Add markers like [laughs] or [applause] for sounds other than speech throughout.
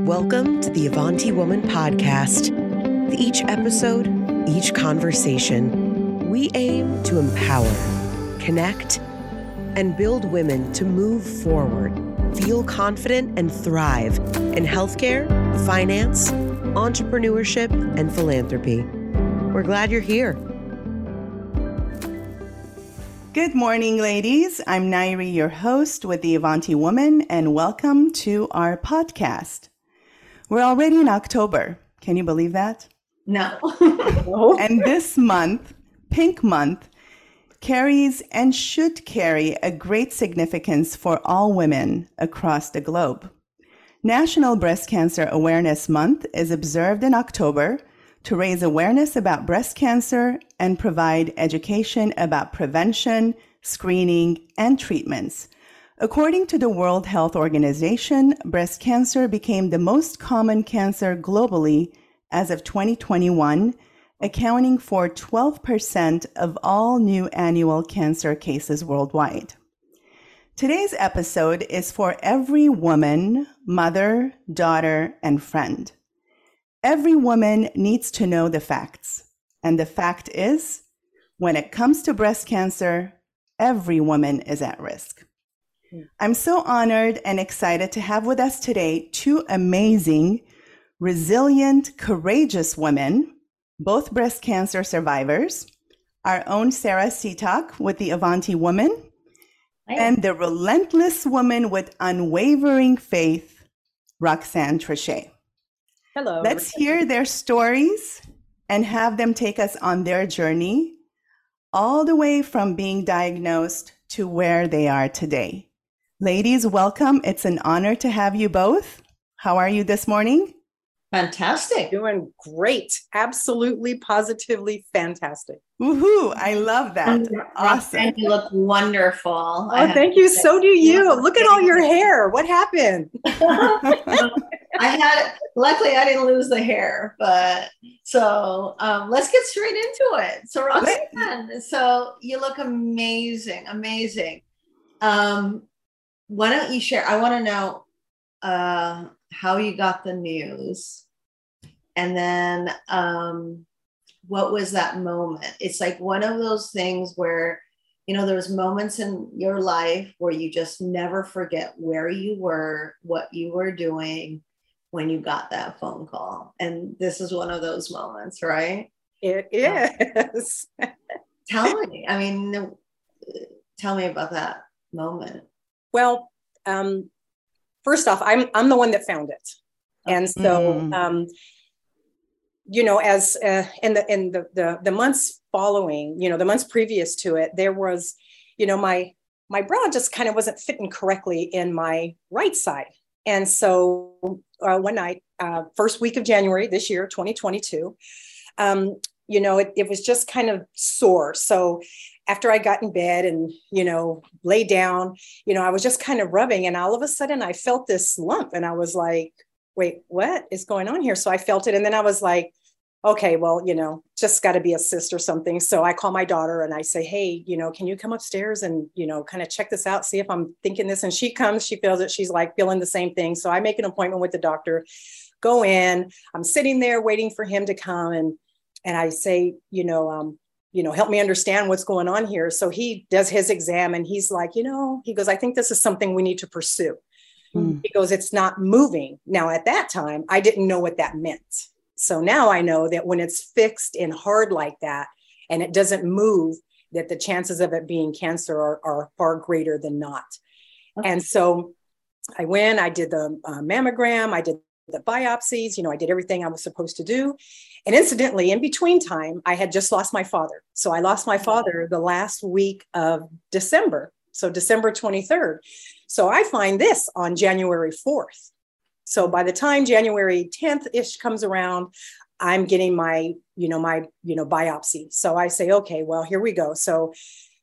Welcome to the Avanti Woman podcast. Each episode, each conversation, we aim to empower, connect, and build women to move forward, feel confident, and thrive in healthcare, finance, entrepreneurship, and philanthropy. We're glad you're here. Good morning, ladies. I'm Nairi, your host with the Avanti Woman, and welcome to our podcast. We're already in October. Can you believe that? [laughs] No. and this month, Pink Month, carries and should carry a great significance for all women across the globe. National Breast Cancer Awareness Month is observed in October to raise awareness about breast cancer and provide education about prevention, screening, and treatments. According to the World Health Organization, breast cancer became the most common cancer globally as of 2021, accounting for 12% of all new annual cancer cases worldwide. Today's episode is for every woman, mother, daughter, and friend. Every woman needs to know the facts. And the fact is, when it comes to breast cancer, every woman is at risk. I'm so honored and excited to have with us today two amazing, resilient, courageous women, both breast cancer survivors, our own Sara Citak with the Avanti Woman, and the relentless woman with unwavering faith, Roxanne Triche. Hello. Let's hear their stories and have them take us on their journey, all the way from being diagnosed to where they are today. Ladies, welcome. It's an honor to have you both. How are you this morning? Fantastic. Doing great. Absolutely, positively fantastic. Woohoo! I love that. Awesome. You look wonderful. Oh, thank you. So do you. Look at all your hair. What happened? [laughs] I had, luckily, I didn't lose the hair, but so um, let's get straight into it. So, Roxanne, so you look amazing, amazing. Um, why don't you share? I want to know uh, how you got the news, and then um, what was that moment? It's like one of those things where you know there's moments in your life where you just never forget where you were, what you were doing when you got that phone call, and this is one of those moments, right? It is. [laughs] tell me. I mean, tell me about that moment. Well, um, first off, I'm I'm the one that found it, and so Mm. um, you know, as uh, in the in the, the the months following, you know, the months previous to it, there was, you know, my my bra just kind of wasn't fitting correctly in my right side, and so uh, one night, uh, first week of January this year, 2022. Um, you know, it, it was just kind of sore. So after I got in bed and, you know, lay down, you know, I was just kind of rubbing and all of a sudden I felt this lump and I was like, wait, what is going on here? So I felt it. And then I was like, okay, well, you know, just got to be a cyst or something. So I call my daughter and I say, hey, you know, can you come upstairs and, you know, kind of check this out, see if I'm thinking this. And she comes, she feels it. She's like feeling the same thing. So I make an appointment with the doctor, go in. I'm sitting there waiting for him to come. And, and I say, you know, um, you know, help me understand what's going on here. So he does his exam and he's like, you know, he goes, I think this is something we need to pursue. Mm. He goes, it's not moving. Now, at that time, I didn't know what that meant. So now I know that when it's fixed and hard like that and it doesn't move, that the chances of it being cancer are, are far greater than not. Okay. And so I went, I did the uh, mammogram, I did the biopsies, you know, I did everything I was supposed to do. And incidentally, in between time, I had just lost my father. So I lost my father the last week of December. So December 23rd. So I find this on January 4th. So by the time January 10th ish comes around, I'm getting my, you know, my, you know, biopsy. So I say, okay, well, here we go. So,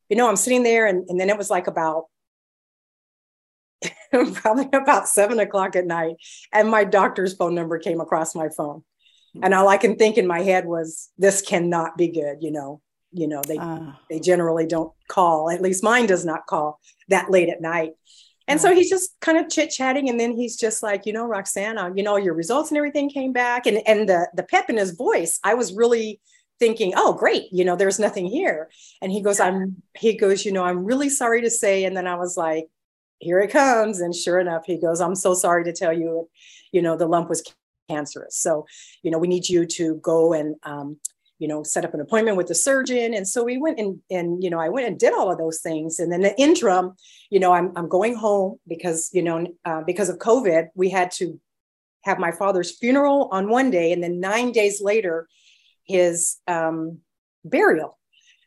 you know, I'm sitting there and, and then it was like about [laughs] probably about seven o'clock at night. And my doctor's phone number came across my phone. And all I can think in my head was, this cannot be good, you know. You know, they Ah. they generally don't call, at least mine does not call that late at night. And so he's just kind of chit chatting, and then he's just like, you know, Roxana, you know, your results and everything came back, and and the the pep in his voice, I was really thinking, oh, great, you know, there's nothing here. And he goes, I'm, he goes, you know, I'm really sorry to say. And then I was like, here it comes. And sure enough, he goes, I'm so sorry to tell you, you know, the lump was cancerous. So, you know, we need you to go and, um, you know, set up an appointment with the surgeon. And so we went and, and, you know, I went and did all of those things. And then the interim, you know, I'm, I'm going home because, you know, uh, because of COVID, we had to have my father's funeral on one day. And then nine days later, his um, burial.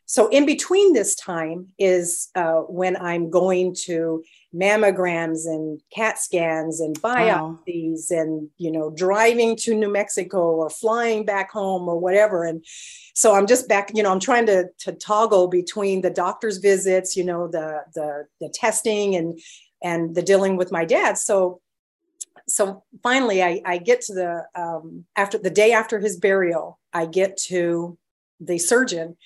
So in between this time is uh, when I'm going to mammograms and CAT scans and biopsies wow. and you know driving to New Mexico or flying back home or whatever. And so I'm just back. You know, I'm trying to to toggle between the doctor's visits, you know, the the the testing and and the dealing with my dad. So so finally I, I get to the um, after the day after his burial i get to the surgeon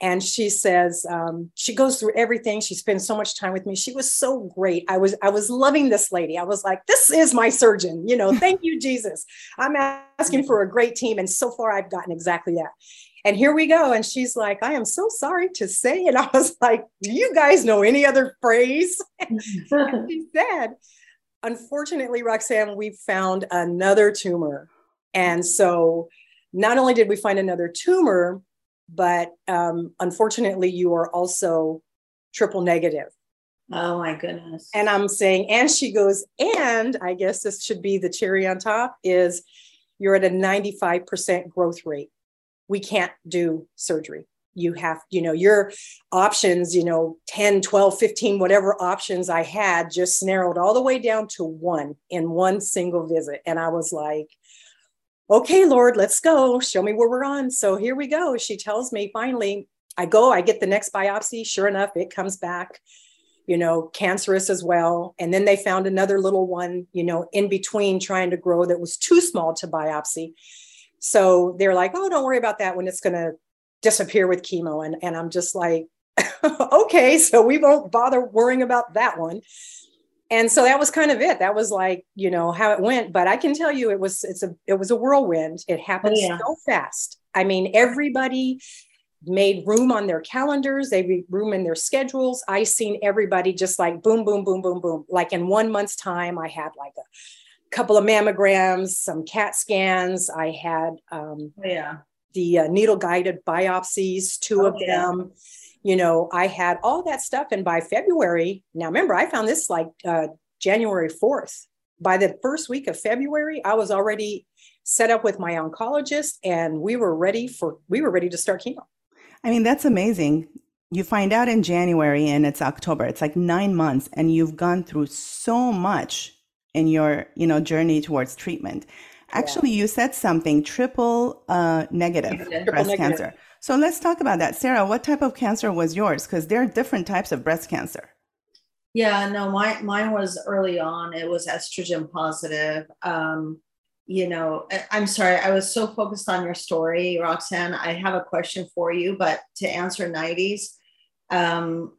and she says um, she goes through everything. She spends so much time with me. She was so great. I was i was loving this lady. I was like this is my surgeon you know thank you [laughs] jesus. I'm asking for a great team. And so far i've gotten exactly that. And here we go. And she's like i am so sorry to say and [laughs] i was like do you guys know any other phrase? [laughs] She said unfortunately, Roxanne, we found another tumor. And so not only did we find another tumor, but um, unfortunately, you are also triple negative. Oh my goodness. And I'm saying, and she goes, and I guess this should be the cherry on top is you're at a 95% growth rate. We can't do surgery you have you know your options you know 10 12 15 whatever options i had just narrowed all the way down to one in one single visit and i was like okay lord let's go. Show me where we're on. So here we go. She tells me finally i go i get the next biopsy. Sure enough it comes back you know cancerous as well. And then they found another little one you know in between trying to grow that was too small to biopsy. So they're like oh don't worry about that when it's going to disappear with chemo. And, and I'm just like, [laughs] okay, so we won't bother worrying about that one. And so that was kind of it. That was like, you know, how it went. But I can tell you it was it's a it was a whirlwind. It happened oh, yeah. so fast. I mean, everybody made room on their calendars, they made room in their schedules. I seen everybody just like boom, boom, boom, boom, boom. Like in one month's time, I had like a couple of mammograms, some CAT scans. I had um, oh, yeah the uh, needle guided biopsies, two oh, of them. You know, I had all that stuff. And by February, now remember, I found this like uh, January 4th. By the first week of February, I was already set up with my oncologist and we were ready for, we were ready to start chemo. I mean, that's amazing. You find out in January and it's October. It's like nine months and you've gone through so much in your, you know, journey towards treatment. Actually, you said something triple uh, negative triple breast negative. cancer. So let's talk about that. Sara, what type of cancer was yours? Because there are different types of breast cancer. Yeah, no, my, mine was early on. It was estrogen positive. Um, you know, I'm sorry, I was so focused on your story, Roxanne. I have a question for you, but to answer Nairi's, um,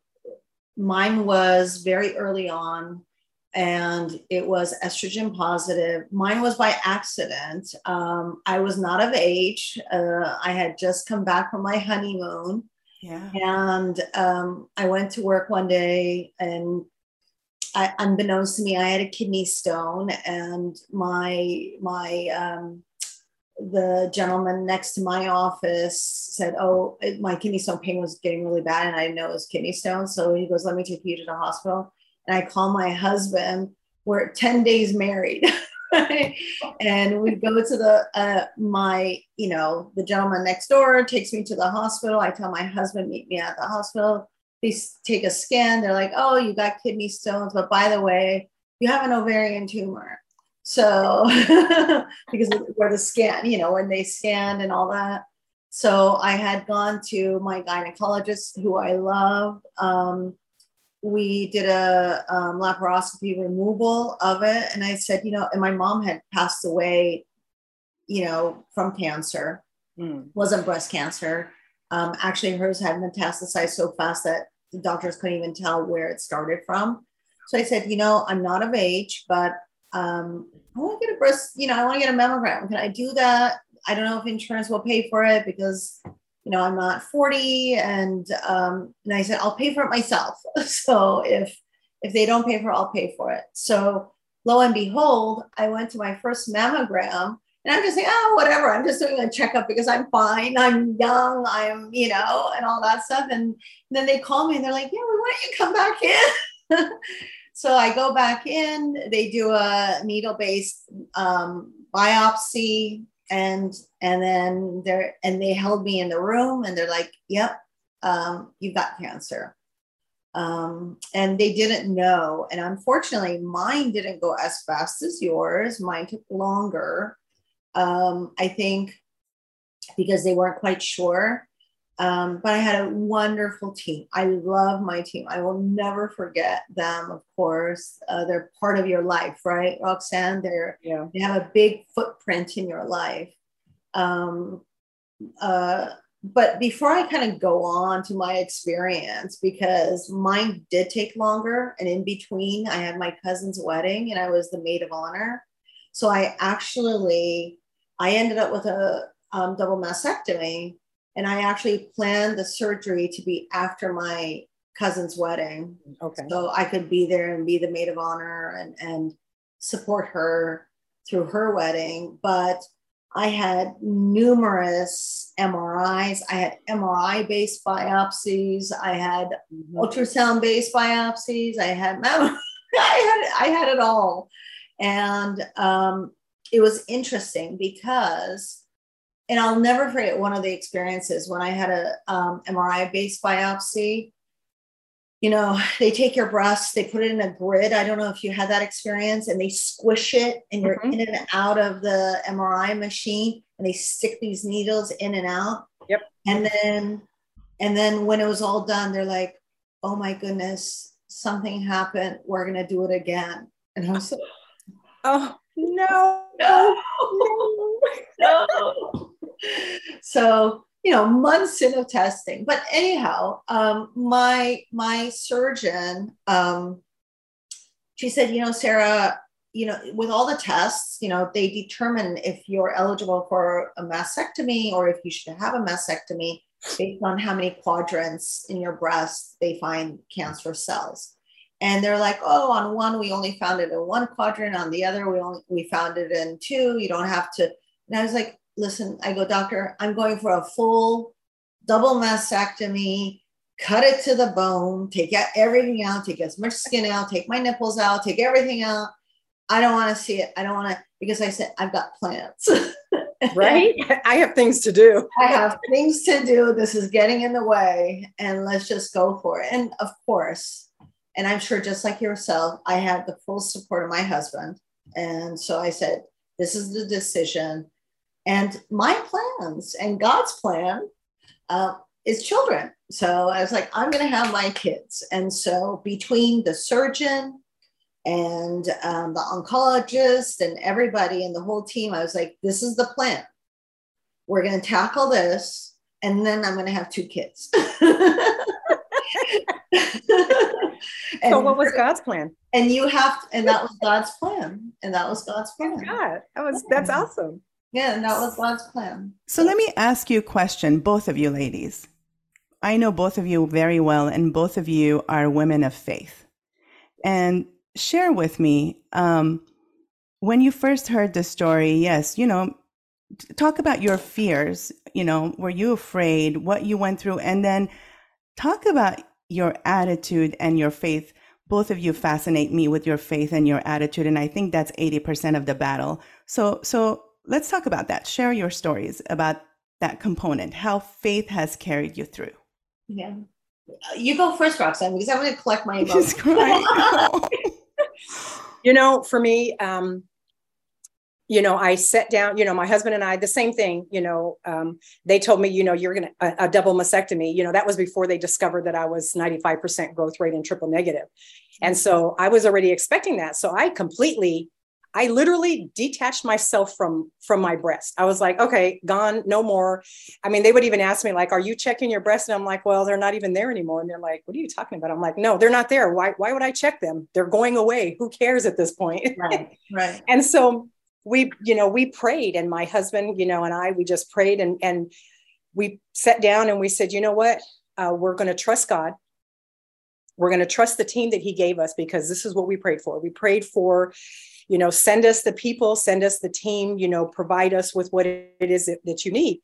mine was very early on and it was estrogen positive. Mine was by accident. Um, I was not of age. Uh, I had just come back from my honeymoon. Yeah. And um, I went to work one day, and I, unbeknownst to me, I had a kidney stone, and my my um, the gentleman next to my office said, "Oh, my kidney stone pain was getting really bad, and I didn't know it was kidney stone." So he goes, "Let me take you to the hospital." And I call my husband. We're 10 days married. [laughs] and we go to the uh, my you know the gentleman next door takes me to the hospital. I tell my husband meet me at the hospital. They take a scan. They're like oh you got kidney stones. But by the way you have an ovarian tumor. So [laughs] because where the scan you know when they scanned and all that. So i had gone to my gynecologist who i love. Um, we did a um, laparoscopy removal of it. And I said, you know, and my mom had passed away, you know, from cancer, mm. wasn't breast cancer. Um, actually, hers had metastasized so fast that the doctors couldn't even tell where it started from. So I said, you know, I'm not of age, but um, I want to get a breast, you know, I want to get a mammogram. Can I do that? I don't know if insurance will pay for it because, you know, I'm not 40. And um, and I said, I'll pay for it myself. [laughs] so if if they don't pay for it, I'll pay for it. So lo and behold, I went to my first mammogram and I'm just saying, oh, whatever. I'm just doing a checkup because I'm fine. I'm young. I'm, you know, and all that stuff. And then they call me and they're like, yeah, well, why don't you come back in? [laughs] so I go back in. They do a needle-based um, biopsy, and and then they're and they held me in the room, and they're like, yep, um, you've got cancer. Um, and they didn't know. And unfortunately, mine didn't go as fast as yours. Mine took longer um, I think because they weren't quite sure. Um, but I had a wonderful team. I love my team. I will never forget them. Of course, uh, they're part of your life, right, Roxanne? They're yeah. they have a big footprint in your life. Um, uh, but before I kind of go on to my experience, because mine did take longer, and in between, I had my cousin's wedding, and I was the maid of honor. So I actually I ended up with a um, double mastectomy, and I actually planned the surgery to be after my cousin's wedding. Okay. So I could be there and be the maid of honor and, and support her through her wedding. But I had numerous MRIs. I had MRI based biopsies. I had mm-hmm. ultrasound based biopsies. I had [laughs] I had I had it all, and um, it was interesting because, and I'll never forget one of the experiences when I had a um, MRI based biopsy. You know, they take your breast, they put it in a grid. I don't know if you had that experience, and they squish it, and you're mm-hmm. in and out of the MRI machine, and they stick these needles in and out. Yep. And then, and then when it was all done, they're like, "Oh my goodness, something happened. We're gonna do it again." And I was like, "Oh no, [laughs] no, [laughs] no, no. [laughs] so you know months in of testing. But anyhow um, my my surgeon um, she said you know sara you know with all the tests you know they determine if you're eligible for a mastectomy or if you should have a mastectomy based on how many quadrants in your breast they find cancer cells. And they're like oh on one we only found it in one quadrant. On the other we only we found it in two. You don't have to. And i was like listen i go doctor i'm going for a full double mastectomy cut it to the bone take out everything out take as much skin out take my nipples out take everything out. I don't want to see it. I don't want to because i said i've got plans. [laughs] Right? I have things to do. I have things to do. This is getting in the way and let's just go for it. And of course and I'm sure just like yourself, I had the full support of my husband. And so I said, this is the decision. And my plans and God's plan uh, is children. So I was like, I'm going to have my kids. And so between the surgeon and um, the oncologist and everybody and the whole team, I was like, this is the plan. We're going to tackle this. And then I'm going to have two kids. [laughs] so what was God's plan? And you have, to, and that was God's plan, and that was God's plan. God, that was that's awesome. Yeah, that was God's plan. So let me ask you a question, both of you ladies. I know both of you very well, and both of you are women of faith. And share with me um, when you first heard the story. Yes, you know, talk about your fears. You know, were you afraid? What you went through, and then talk about your attitude and your faith. Both of you fascinate me with your faith and your attitude, and I think that's 80% of the battle. So, so let's talk about that. Share your stories about that component, how faith has carried you through. Yeah. You go first, Roxanne, because I'm going to collect my [laughs] emotions. [laughs] [laughs] you know, for me, um, you know, I sat down, you know, my husband and I, the same thing, you know, um, they told me, you know, you're going to a, a, double mastectomy, you know, that was before they discovered that I was 95% growth rate and triple negative. And so I was already expecting that. So I completely, I literally detached myself from from my breast. I was like, okay, gone, no more. I mean, they would even ask me like, "Are you checking your breast?" And I'm like, "Well, they're not even there anymore." And they're like, "What are you talking about?" I'm like, "No, they're not there. Why why would I check them? They're going away. Who cares at this point?" Right. Right. [laughs] and so we, you know, we prayed and my husband, you know, and I we just prayed and and we sat down and we said, "You know what? Uh, we're going to trust God we're going to trust the team that he gave us because this is what we prayed for. We prayed for, you know, send us the people, send us the team, you know, provide us with what it is that, you need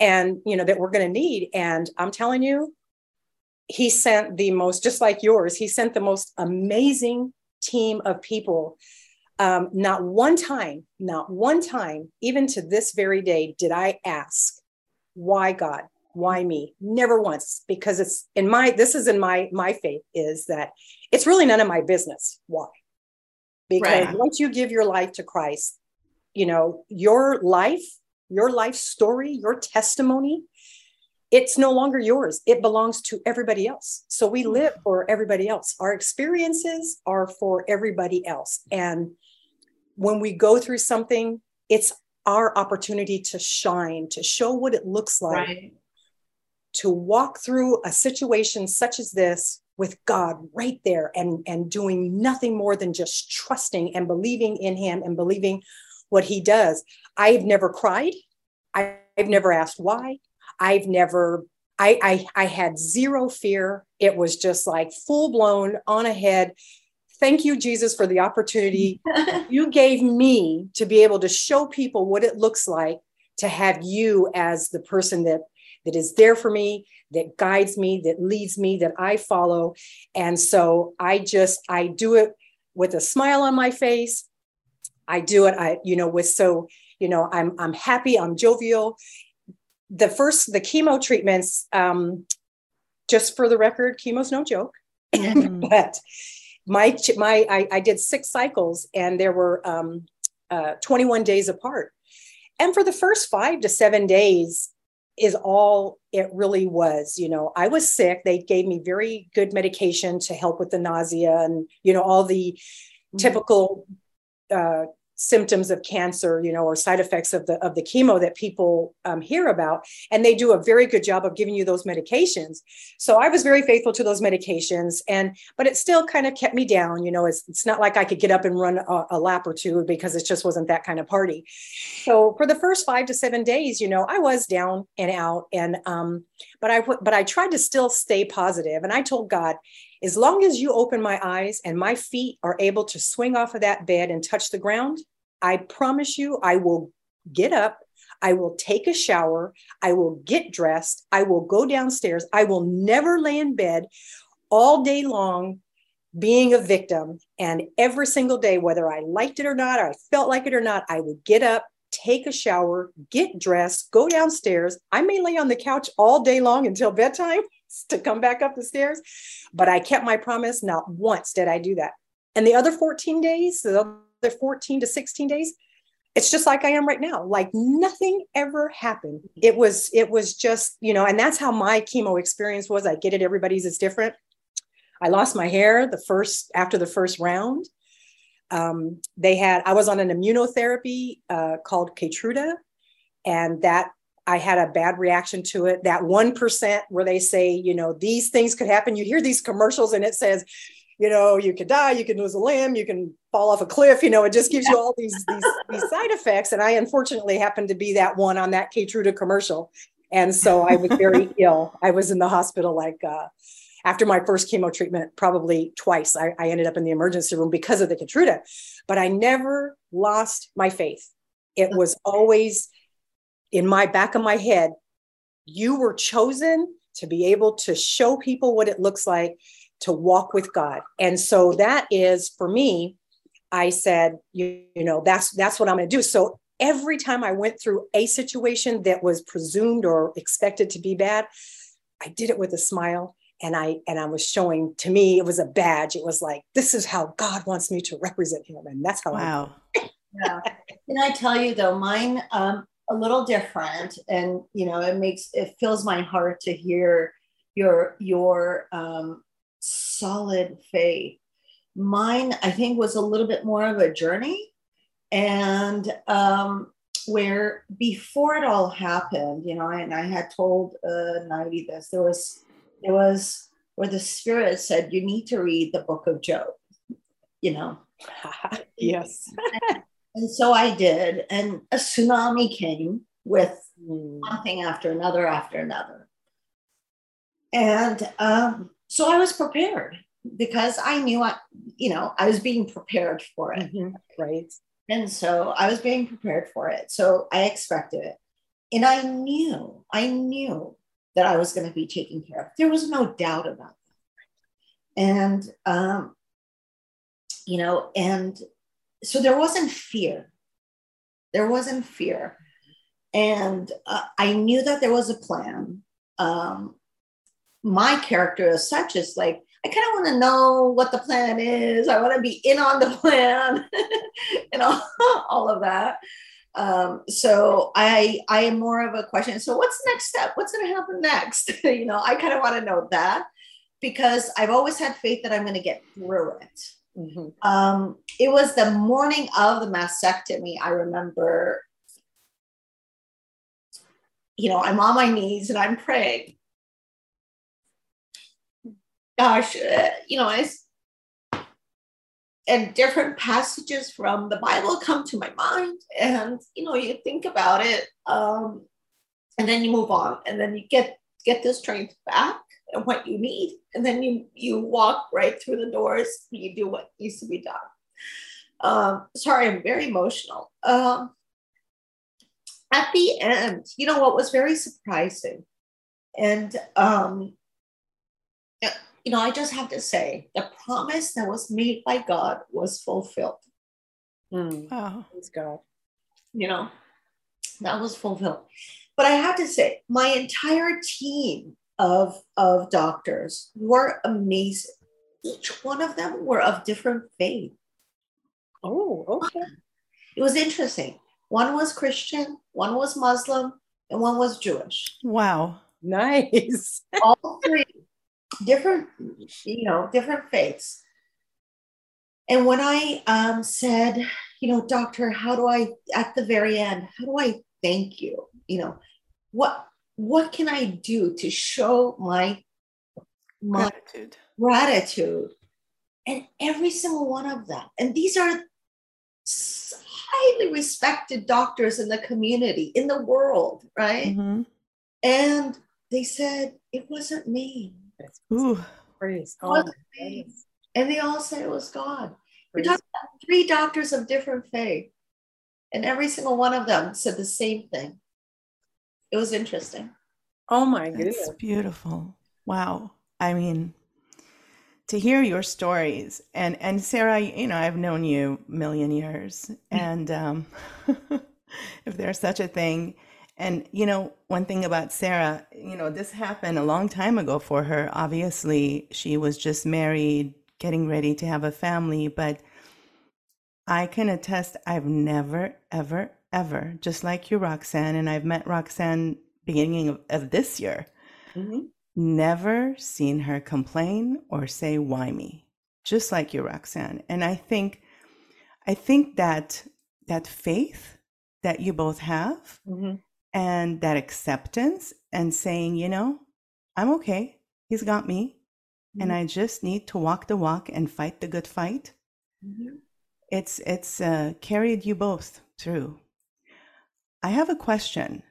and, you know, that we're going to need. And I'm telling you, he sent the most, just like yours, he sent the most amazing team of people. Um, not one time, not one time, even to this very day, did I ask, why God? why me never once because it's in my this is in my my faith is that it's really none of my business why because right. once you give your life to christ you know your life your life story your testimony it's no longer yours. It belongs to everybody else. So we hmm. live for everybody else. Our experiences are for everybody else. And when we go through something it's our opportunity to shine to show what it looks like right. to walk through a situation such as this with God right there and, and doing nothing more than just trusting and believing in Him and believing what He does. I've never cried. I've never asked why. I've never, I, I, I had zero fear. It was just like full blown on ahead. Thank you, Jesus, for the opportunity [laughs] you gave me to be able to show people what it looks like to have you as the person that that is there for me, that guides me, that leads me, that I follow. And so I just, I do it with a smile on my face. I do it, I, you know, with so, you know, I'm, I'm happy, I'm jovial. The first, the chemo treatments, um, just for the record, chemo's no joke, mm. [laughs] but my, my, I, I, did six cycles and there were um, uh, 21 days apart. And for the first five to seven days, is all it really was. You know, I was sick. They gave me very good medication to help with the nausea and, you know, all the mm-hmm. typical uh, symptoms of cancer you know or side effects of the of the chemo that people um, hear about and they do a very good job of giving you those medications. So i was very faithful to those medications and but it still kind of kept me down you know it's, it's not like i could get up and run a, a lap or two because it just wasn't that kind of party. So for the first five to seven days you know i was down and out and um but i but i tried to still stay positive and i told god as long as you open my eyes and my feet are able to swing off of that bed and touch the ground, I promise you, I will get up. I will take a shower. I will get dressed. I will go downstairs. I will never lay in bed all day long being a victim. And every single day, whether I liked it or not, or I felt like it or not, I would get up, take a shower, get dressed, go downstairs. I may lay on the couch all day long until [laughs] bedtime to come back up the stairs. But I kept my promise. Not once did I do that. And the other 14 days, the other 14 to 16 days, it's just like I am right now. Like nothing ever happened. Mm-hmm. It was, it was just, you know, and that's how my chemo experience was. I get it, everybody's is different. I lost my hair the first after the first round. Um, they had I was on an immunotherapy uh, called Keytruda, and that I had a bad reaction to it. That 1% where they say, you know, these things could happen. You hear these commercials and it says, you know, you could die, you can lose a limb, you can fall off a cliff, you know, it just gives you all these, these, these side effects. And I unfortunately happened to be that one on that Keytruda commercial. And so I was very [laughs] ill. I was in the hospital like uh, after my first chemo treatment, probably twice. I, I ended up in the emergency room because of the Keytruda, but I never lost my faith. It was always in my back of my head, you were chosen to be able to show people what it looks like to walk with God. And so that is for me, I said, you, you know, that's that's what I'm going to do. So every time I went through a situation that was presumed or expected to be bad, I did it with a smile and I and I was showing to me it was a badge. It was like this is how God wants me to represent him and that's how wow. I yeah. Can I tell you though mine um a little different and you know it makes it fills my heart to hear your your um, solid faith mine i think was a little bit more of a journey and um, where before it all happened, you know, and I had told uh, Nairi this, there was, it was where the spirit said, you need to read the book of Job, you know. [laughs] yes. and so I did. And a tsunami came with Mm. one thing after another after another. And um, so I was prepared because I knew I, you know, I was being prepared for it. Mhm. Right. And so I was being prepared for it. So I expected it. And I knew, I knew that I was going to be taken care of. There was no doubt about that. And, um, you know, and so there wasn't fear. There wasn't fear. And uh, I knew that there was a plan. Um, my character as such is like, I kind of want to know what the plan is. I want to be in on the [laughs] plan [laughs] and all, all of that. Um, so I I am more of a question. So what's the next step? What's going to happen next? [laughs] you know, I kind of want to know that because I've always had faith that I'm going to get through it. Mhm. Um, it was the morning of the mastectomy. I remember, you know, I'm on my knees and I'm praying. Gosh, uh, you know, I and different passages from the Bible come to my mind, and you know, you think about it, um, and then you move on, and then you get get the strength back and what you need, and then you you walk right through the doors. You do what needs to be done. Um, sorry, I'm very emotional. Um, at the end, you know what was very surprising, and um, you know, I just have to say the promise that was made by God was fulfilled. Mm. Wow. Praise God. You know, that was fulfilled. But I have to say, my entire team of, of doctors were amazing. Each one of them were of different faith. Oh, okay. It was interesting. One was Christian, one was Muslim, and one was Jewish. Wow. Nice. [laughs] All three different, you know, different faiths. And when I um, said, you know, doctor, how do I, at the very end, how do I thank you? You know, what what can I do to show my my Gratitude. gratitude? And every single one of them, and these are highly respected doctors in the community, in the world, right? Mhm. And they said, it wasn't me. Ooh. Praise God. And they all said it was God. We're talking about three doctors of different faith. And every single one of them said the same thing. It was interesting. Oh my That's goodness. beautiful. Wow. I mean, to hear your stories and and Sara, you know, I've known you a million years, and um, [laughs] if there's such a thing, and you know, one thing about Sara, you know, this happened a long time ago for her. Obviously, she was just married, getting ready to have a family, but I can attest, I've never, ever, ever, just like you, Roxanne, and I've met Roxanne beginning of, of this year Mhm. never seen her complain or say why me just like you roxanne and i think i think that that faith that you both have Mhm. And that acceptance and saying you know i'm okay he's got me and i just need to walk the walk and fight the good fight it's it's uh, carried you both through i have a question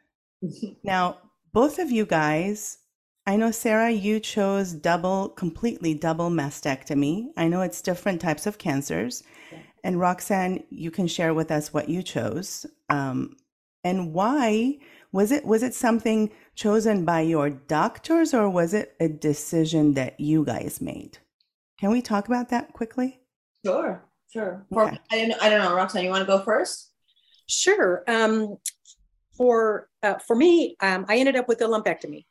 [laughs] now, both of you guys, I know Sara, you chose double, completely double mastectomy. I know it's different types of cancers. Yeah. And Roxanne, you can share with us what you chose. Um, and why was it was it something chosen by your doctors or was it a decision that you guys made? Can we talk about that quickly? Sure, sure. For, Okay. I, don't, I don't know, Roxanne, you want to go first? Sure. Um, for uh, for me, um, I ended up with a lumpectomy.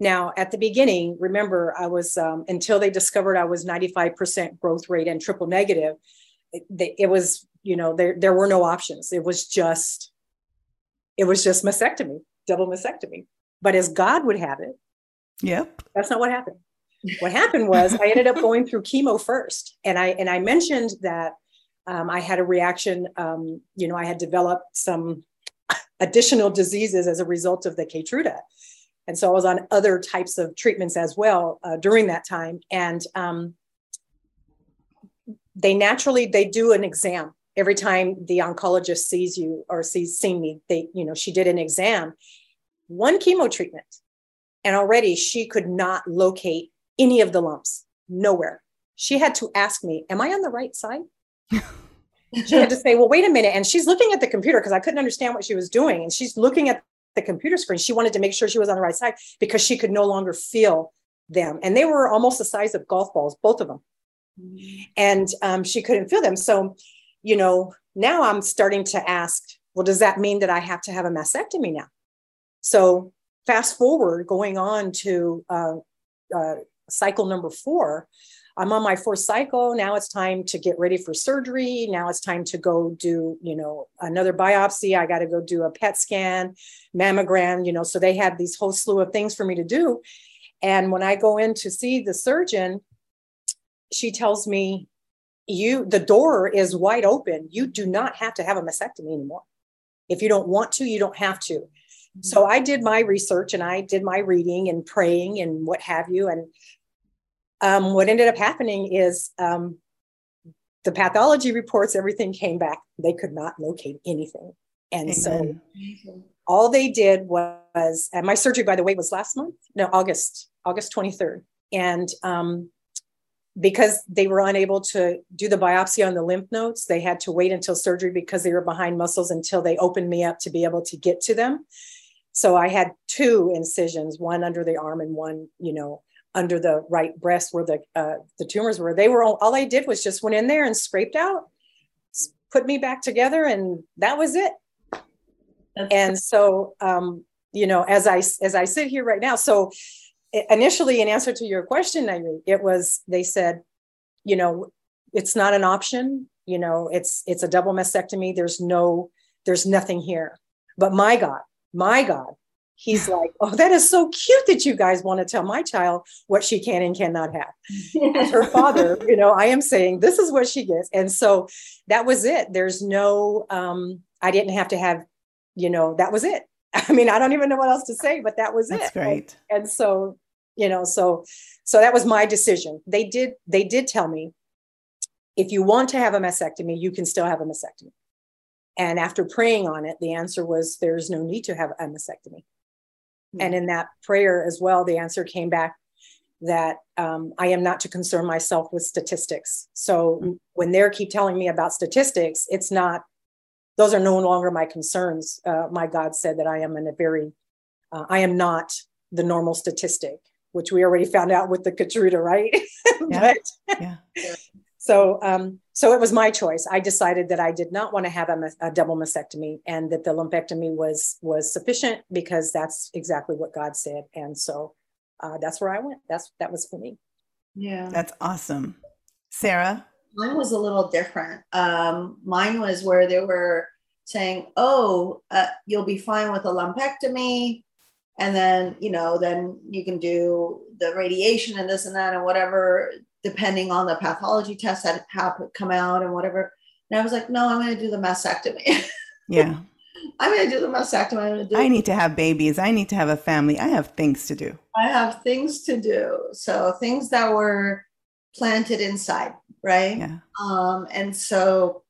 Now, at the beginning, remember, I was um, until they discovered I was 95% growth rate and triple negative. It, it was, you know, there there were no options. It was just, it was just mastectomy, double mastectomy. But as God would have it, Yep. that's not what happened. What happened was I ended up going through chemo first, and I and I mentioned that Um, I had a reaction. Um, you know, I had developed some additional diseases as a result of the Keytruda. And so I was on other types of treatments as well uh, during that time. And um, they naturally they do an exam every time the oncologist sees you or sees seen me. They, you know, she did an exam, one chemo treatment, and already she could not locate any of the lumps, nowhere. She had to ask me, "Am I on the right side?" [laughs] she had to say, well, wait a minute. And she's looking at the computer because I couldn't understand what she was doing. And she's looking at the computer screen. She wanted to make sure she was on the right side because she could no longer feel them. And they were almost the size of golf balls, both of them. Mm-hmm. And um, she couldn't feel them. So, you know, now I'm starting to ask, well, does that mean that I have to have a mastectomy now? So, fast forward going on to uh, uh, cycle number four, I'm on my fourth cycle. Now it's time to get ready for surgery. Now it's time to go do, you know, another biopsy. I got to go do a PET scan, mammogram, you know. So they had these whole slew of things for me to do. And when I go in to see the surgeon, she tells me, you the door is wide open. You do not have to have a mastectomy anymore. If you don't want to, you don't have to. So I did my research and I did my reading and praying and what have you. And um, what ended up happening is um, the pathology reports, everything came back. They could not locate anything. And Amen. so all they did was, and my surgery, by the way, was last month, no, August, August 23rd. And um, because they were unable to do the biopsy on the lymph nodes, they had to wait until surgery because they were behind muscles until they opened me up to be able to get to them. So I had two incisions, one under the arm and one, you know, under the right breast where the uh, the tumors were. They were all, all I did was just went in there and scraped out, put me back together, and that was it. That's and so, um, you know, as I as I sit here right now, so initially, in answer to your question, I mean, it was they said, you know, it's not an option. You know, it's it's a double mastectomy. There's no there's nothing here. But my God, my God, he's [laughs] like, Oh, that is so cute that you guys want to tell my child what she can and cannot have. As her [laughs] father, you know, I am saying this is what she gets. And so that was it. There's no, um, I didn't have to have, you know, that was it. [laughs] I mean, I don't even know what else to say, but that was That's it. great. And, and so, you know, so so that was my decision. They did they did tell me if you want to have a mastectomy, you can still have a mastectomy. And after praying on it, the answer was there's no need to have a mastectomy. And in that prayer as well, the answer came back that um, I am not to concern myself with statistics. So mm-hmm. when they keep telling me about statistics, it's not, those are no longer my concerns. Uh, my God said that I am in a very, uh, I am not the normal statistic, which we already found out with the Keytruda, right? [laughs] Yeah. but, yeah. [laughs] So, um, so it was my choice. I decided that I did not want to have a, a, double mastectomy, and that the lumpectomy was was sufficient because that's exactly what God said. And so, uh, that's where I went. That's that was for me. Yeah, that's awesome, Sara. Mine was a little different. Um, mine was where they were saying, "Oh, uh, you'll be fine with a lumpectomy." and then you know then you can do the radiation and this and that and whatever depending on the pathology tests that have come out and whatever. And I was like, no, I'm going to do the mastectomy. [laughs] Yeah. I'm going to do the mastectomy. I'm going to do I need to have babies. I need to have a family. I have things to do. I have things to do. So things that were planted inside, right? Yeah. Um, and so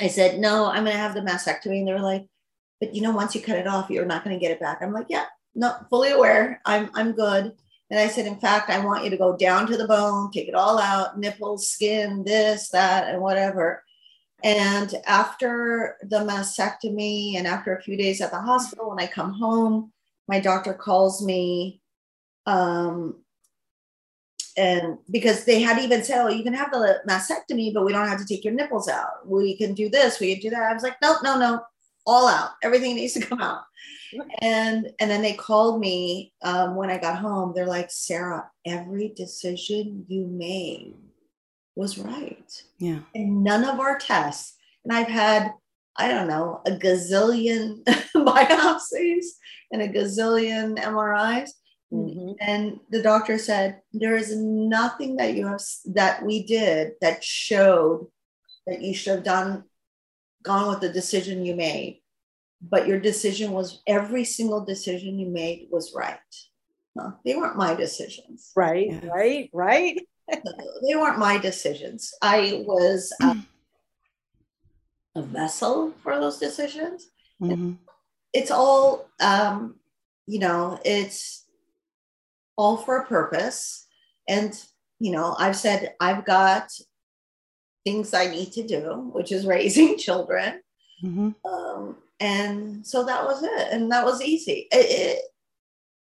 I said, no, I'm going to have the mastectomy. And they were like, but you know, once you cut it off, you're not going to get it back. I'm like, yeah, no, fully aware. I'm, I'm good. And I said, in fact, I want you to go down to the bone, take it all out, nipples, skin, this, that, and whatever. And after the mastectomy and after a few days at the hospital, when I come home, my doctor calls me. Um, and because they had even said, oh, you can have the mastectomy, but we don't have to take your nipples out. We can do this, we can do that. I was like, no, no, no, all out. Everything needs to come out and and then they called me um, when I got home. They're like, Sara, every decision you made was right. Yeah. And none of our tests. And I've had, I don't know, a gazillion [laughs] biopsies and a gazillion MRIs. Mm-hmm. And the doctor said, there is nothing that you have that we did that showed that you should have done gone with the decision you made but your decision was every single decision you made was right no, they weren't my decisions right yeah. right right they weren't my decisions i was um, a vessel for those decisions mm-hmm. it's all um, you know it's all for a purpose and you know i've said i've got things I need to do, which is raising [laughs] children. Mm-hmm. Um, and so that was it. And that was easy. It, it,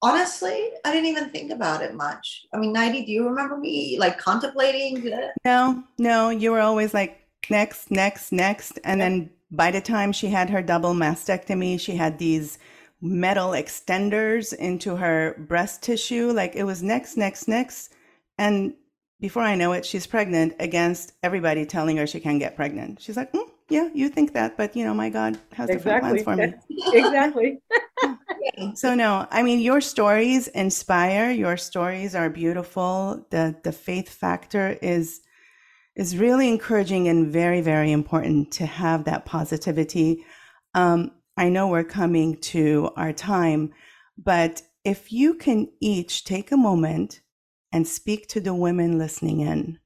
honestly, I didn't even think about it much. I mean, Nairi, do you remember me like contemplating? No, no, you were always like next, next, next. And then by the time she had her double mastectomy, she had these metal extenders into her breast tissue. Like it was next, next, next. And before I know it, she's pregnant against everybody telling her she can't get pregnant. She's like, mm, yeah, you think that, but you know, my God has exactly. different plans for me. [laughs] exactly. [laughs] so no, I mean, your stories inspire. Your stories are beautiful. The the faith factor is is really encouraging and very very important to have that positivity. Um, I know we're coming to our time, but if you can each take a moment and speak to the women listening in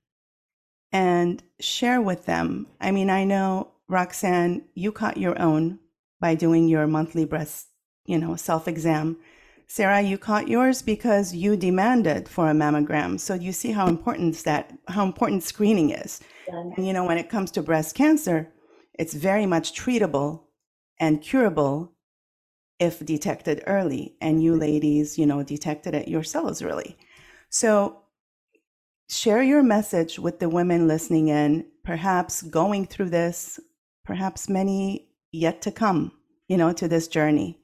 and share with them. I mean, I know Roxanne, you caught your own by doing your monthly breast, you know, self-exam. Sara, you caught yours because you demanded for a mammogram. So you see how important that how important screening is. Yeah. And you know, when it comes to breast cancer, it's very much treatable and curable if detected early. And you mm-hmm. ladies, you know, detected it yourselves really. So share your message with the women listening in, perhaps going through this, perhaps many yet to come, you know, to this journey.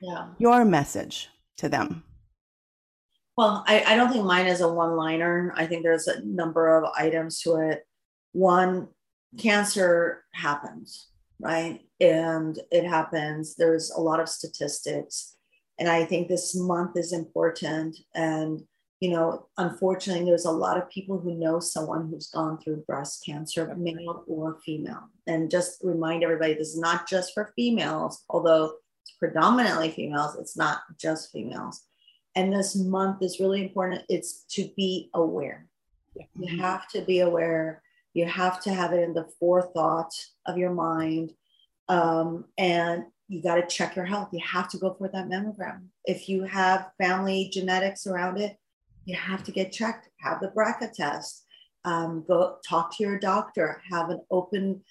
Yeah. Your message to them. Well, I, I don't think mine is a one liner. I think there's a number of items to it. One, cancer happens, right? And it happens. There's a lot of statistics. And I think this month is important. And you know, unfortunately, there's a lot of people who know someone who's gone through breast cancer, male or female. And just remind everybody this is not just for females, although it's predominantly females, it's not just females. And this month is really important. It's to be aware. You have to be aware. You have to have it in the forethought of your mind. Um, and you got to check your health. You have to go for that mammogram. If you have family genetics around it, you have to get checked, have the BRCA test, um, go talk to your doctor, have an open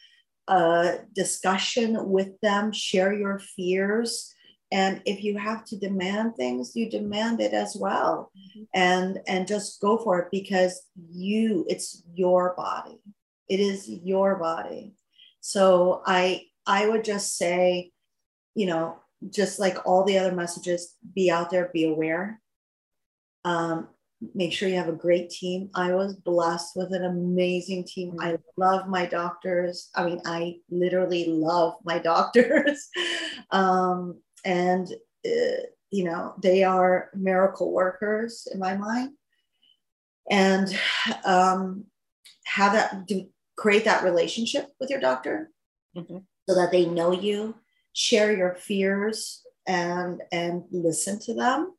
uh, discussion with them, share your fears. And if you have to demand things, you demand it as well. Mm-hmm. And, and just go for it because you, it's your body. It is your body. So I, I would just say, you know, just like all the other messages, be out there, be aware. Um, make sure you have a great team. I was blessed with an amazing team. Mm-hmm. I love my doctors. I mean, I literally love my [laughs] doctors. um, and, uh, you know, they are miracle workers in my mind. And um, have that, to create that relationship with your doctor mm-hmm. so that they know you, share your fears and and listen to them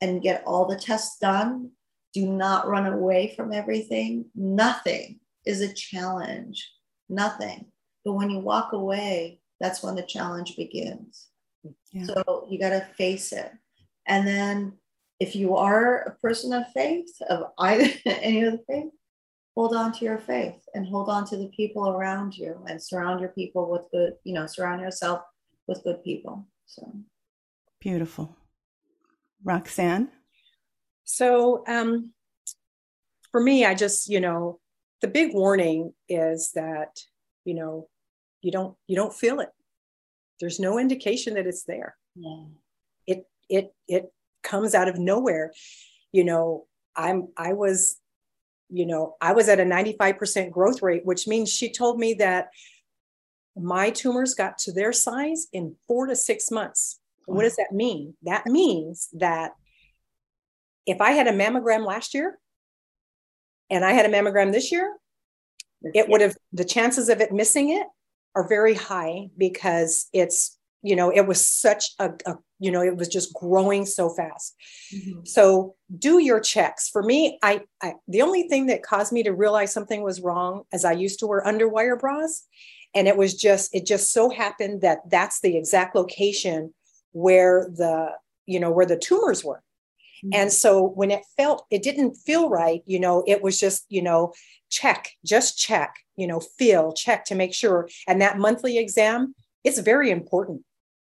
and get all the tests done do not run away from everything. Nothing is a challenge. Nothing. But when you walk away, that's when the challenge begins. Yeah. So you got to face it. And then if you are a person of faith, of either [laughs] any of the faith, hold on to your faith and hold on to the people around you and surround your people with good, you know, surround yourself with good people. So beautiful. Roxanne? So um, for me, I just, you know, the big warning is that, you know, you don't you don't feel it. There's no indication that it's there. Yeah. It it it comes out of nowhere. You know, I'm I was, you know, I was at a 95% growth rate, which means she told me that my tumors got to their size in four to six months. What does that mean? That means that if I had a mammogram last year and I had a mammogram this year, it would have the chances of it missing it are very high because it's you know it was such a, a you know it was just growing so fast. Mm-hmm. so do your checks. For me I, I the only thing that caused me to realize something was wrong as i used to wear underwire bras and it was just it just so happened that that's the exact location where the you know where the tumors were mm-hmm. and so when it felt it didn't feel right you know it was just you know check just check you know feel check to make sure and that monthly exam it's very important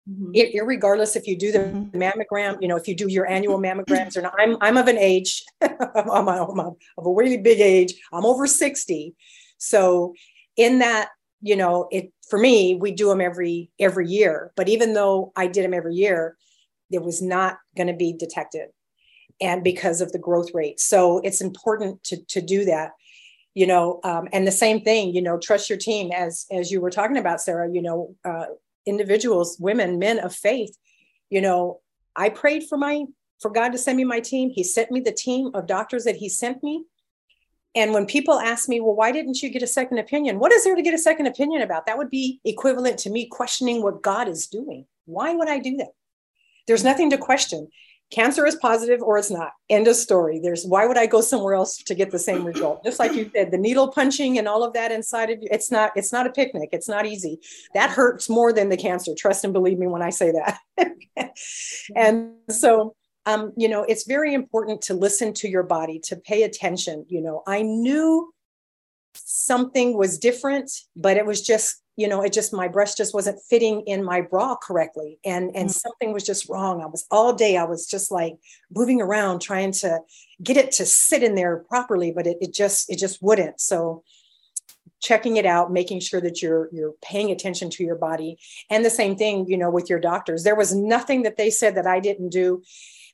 mm-hmm. it, regardless if you do the mm-hmm. mammogram you know if you do your annual mammograms or not i'm, I'm of an age [laughs] I'm, I'm of a really big age i'm over 60 so in that you know it for me we do them every every year but even though i did them every year it was not going to be detected and because of the growth rate so it's important to to do that you know um, and the same thing you know trust your team as as you were talking about sara you know uh, individuals women men of faith you know i prayed for my for god to send me my team he sent me the team of doctors that he sent me and when people ask me, well, why didn't you get a second opinion? What is there to get a second opinion about? That would be equivalent to me questioning what God is doing. Why would I do that? There's nothing to question. Cancer is positive or it's not. End of story. There's why would I go somewhere else to get the same result? Just like you said, the needle punching and all of that inside of you, it's not, it's not a picnic. It's not easy. That hurts more than the cancer. Trust and believe me when I say that. [laughs] and so um, you know, it's very important to listen to your body, to pay attention. You know, I knew something was different, but it was just, you know, it just my breast just wasn't fitting in my bra correctly. And and mm-hmm. something was just wrong. I was all day, I was just like moving around trying to get it to sit in there properly, but it, it just, it just wouldn't. So checking it out making sure that you're you're paying attention to your body and the same thing you know with your doctors there was nothing that they said that i didn't do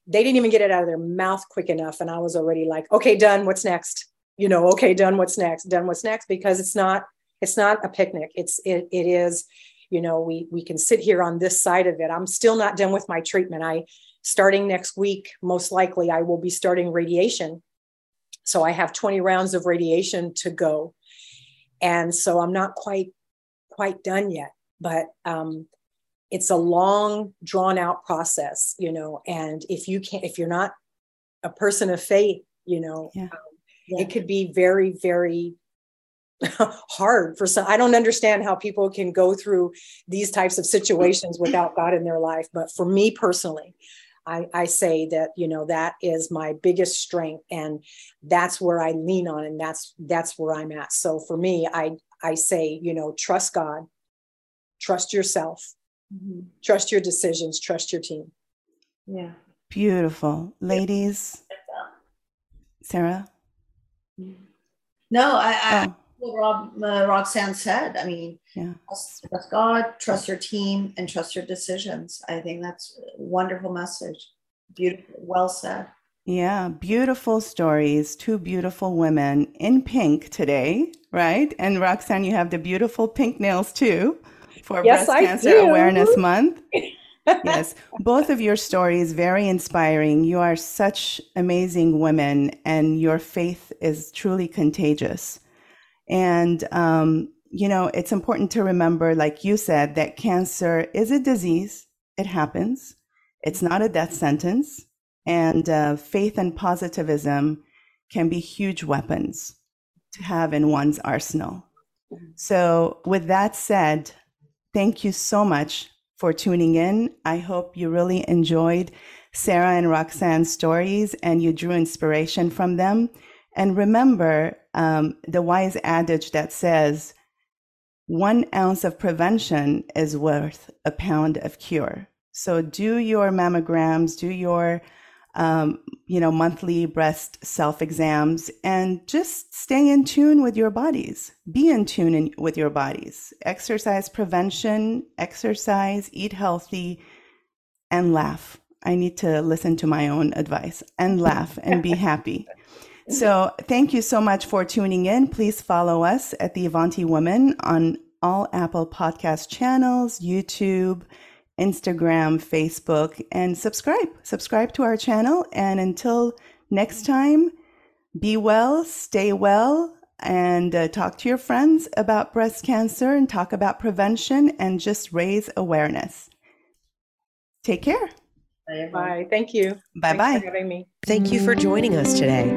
they didn't even get it out of their mouth quick enough and i was already like okay done what's next you know okay done what's next? Done what's next? Because it's not it's not a picnic. It's it, it is you know we we can sit here on this side of it. I'm still not done with my treatment. I starting next week most likely i will be starting radiation. So i have 20 rounds of radiation to go. And so i'm not quite quite done yet but um it's a long drawn out process you know and if you can't if you're not a person of faith you know yeah. Um, yeah. it could be very very [laughs] hard for some i don't understand how people can go through these types of situations without god in their life but for me personally I, I say that you know that is my biggest strength and that's where i lean on and that's that's where i'm at so for me i i say you know trust god trust yourself Mm-hmm. Trust your decisions, trust your team. Yeah. Beautiful. Ladies. Sara? No, I, I oh. what Rob, uh, Roxanne said. I mean, yeah. trust, trust God, trust your team, and trust your decisions. I think that's a wonderful message. Beautiful, well said. Yeah, beautiful stories. Two beautiful women in pink today, right? And Roxanne, you have the beautiful pink nails too for yes, Breast I Cancer do. Awareness Month. [laughs] yes, both of your stories very inspiring. You are such amazing women, and your faith is truly contagious. And um, you know, it's important to remember, like you said, that cancer is a disease. It happens. It's not a death sentence, and uh, faith and positivism can be huge weapons to have in one's arsenal. So, with that said, Thank you so much for tuning in. I hope you really enjoyed Sara and Roxanne's stories and you drew inspiration from them. And remember um, the wise adage that says, one ounce of prevention is worth a pound of cure. So do your mammograms, do your um, you know, monthly breast self exams and just stay in tune with your bodies. Be in tune in, with your bodies. Exercise prevention, exercise, eat healthy, and laugh. I need to listen to my own advice and laugh and be happy. So, thank you so much for tuning in. Please follow us at the Avanti Woman on all Apple Podcast channels, YouTube, Instagram, Facebook, and subscribe. Subscribe to our channel. And until next time, be well, stay well, and uh, talk to your friends about breast cancer and talk about prevention and just raise awareness. Take care. Bye. bye. Thank you. Bye bye. having me. Thank you for joining us today.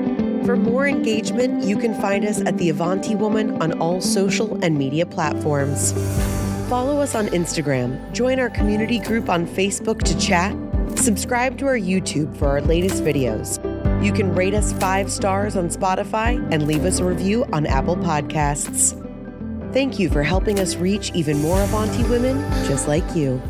For more engagement, you can find us at The Avanti Woman on all social and media platforms. Follow us on Instagram, join our community group on Facebook to chat, subscribe to our YouTube for our latest videos. You can rate us five stars on Spotify and leave us a review on Apple Podcasts. Thank you for helping us reach even more Avanti women just like you.